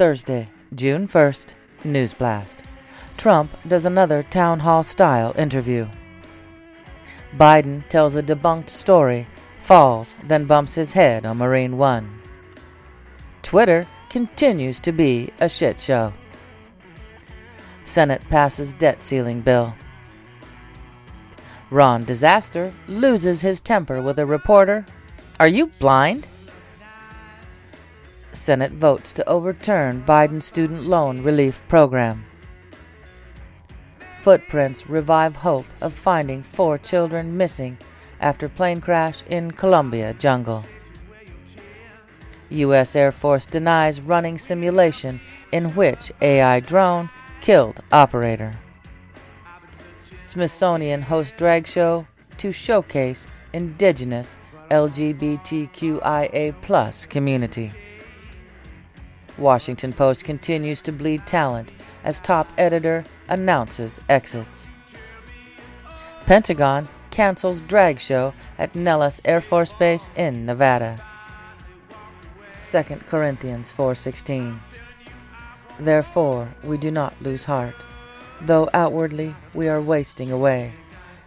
Thursday, June 1st, News Blast. Trump does another town hall style interview. Biden tells a debunked story, falls, then bumps his head on Marine One. Twitter continues to be a shit show. Senate passes debt ceiling bill. Ron Disaster loses his temper with a reporter. Are you blind? Senate votes to overturn Biden student loan relief program. Footprints revive hope of finding four children missing after plane crash in Colombia jungle. U.S. Air Force denies running simulation in which AI drone killed operator. Smithsonian hosts drag show to showcase indigenous LGBTQIA community. Washington Post continues to bleed talent as top editor announces exits. Pentagon cancels drag show at Nellis Air Force Base in Nevada. 2 Corinthians 4:16 Therefore we do not lose heart though outwardly we are wasting away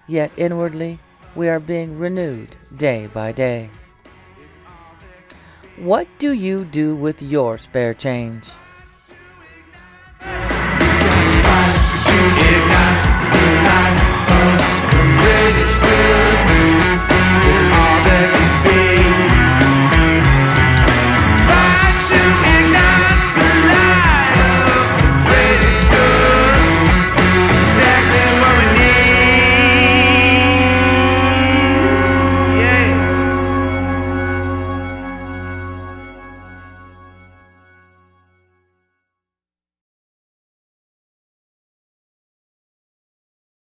yet inwardly we are being renewed day by day. What do you do with your spare change?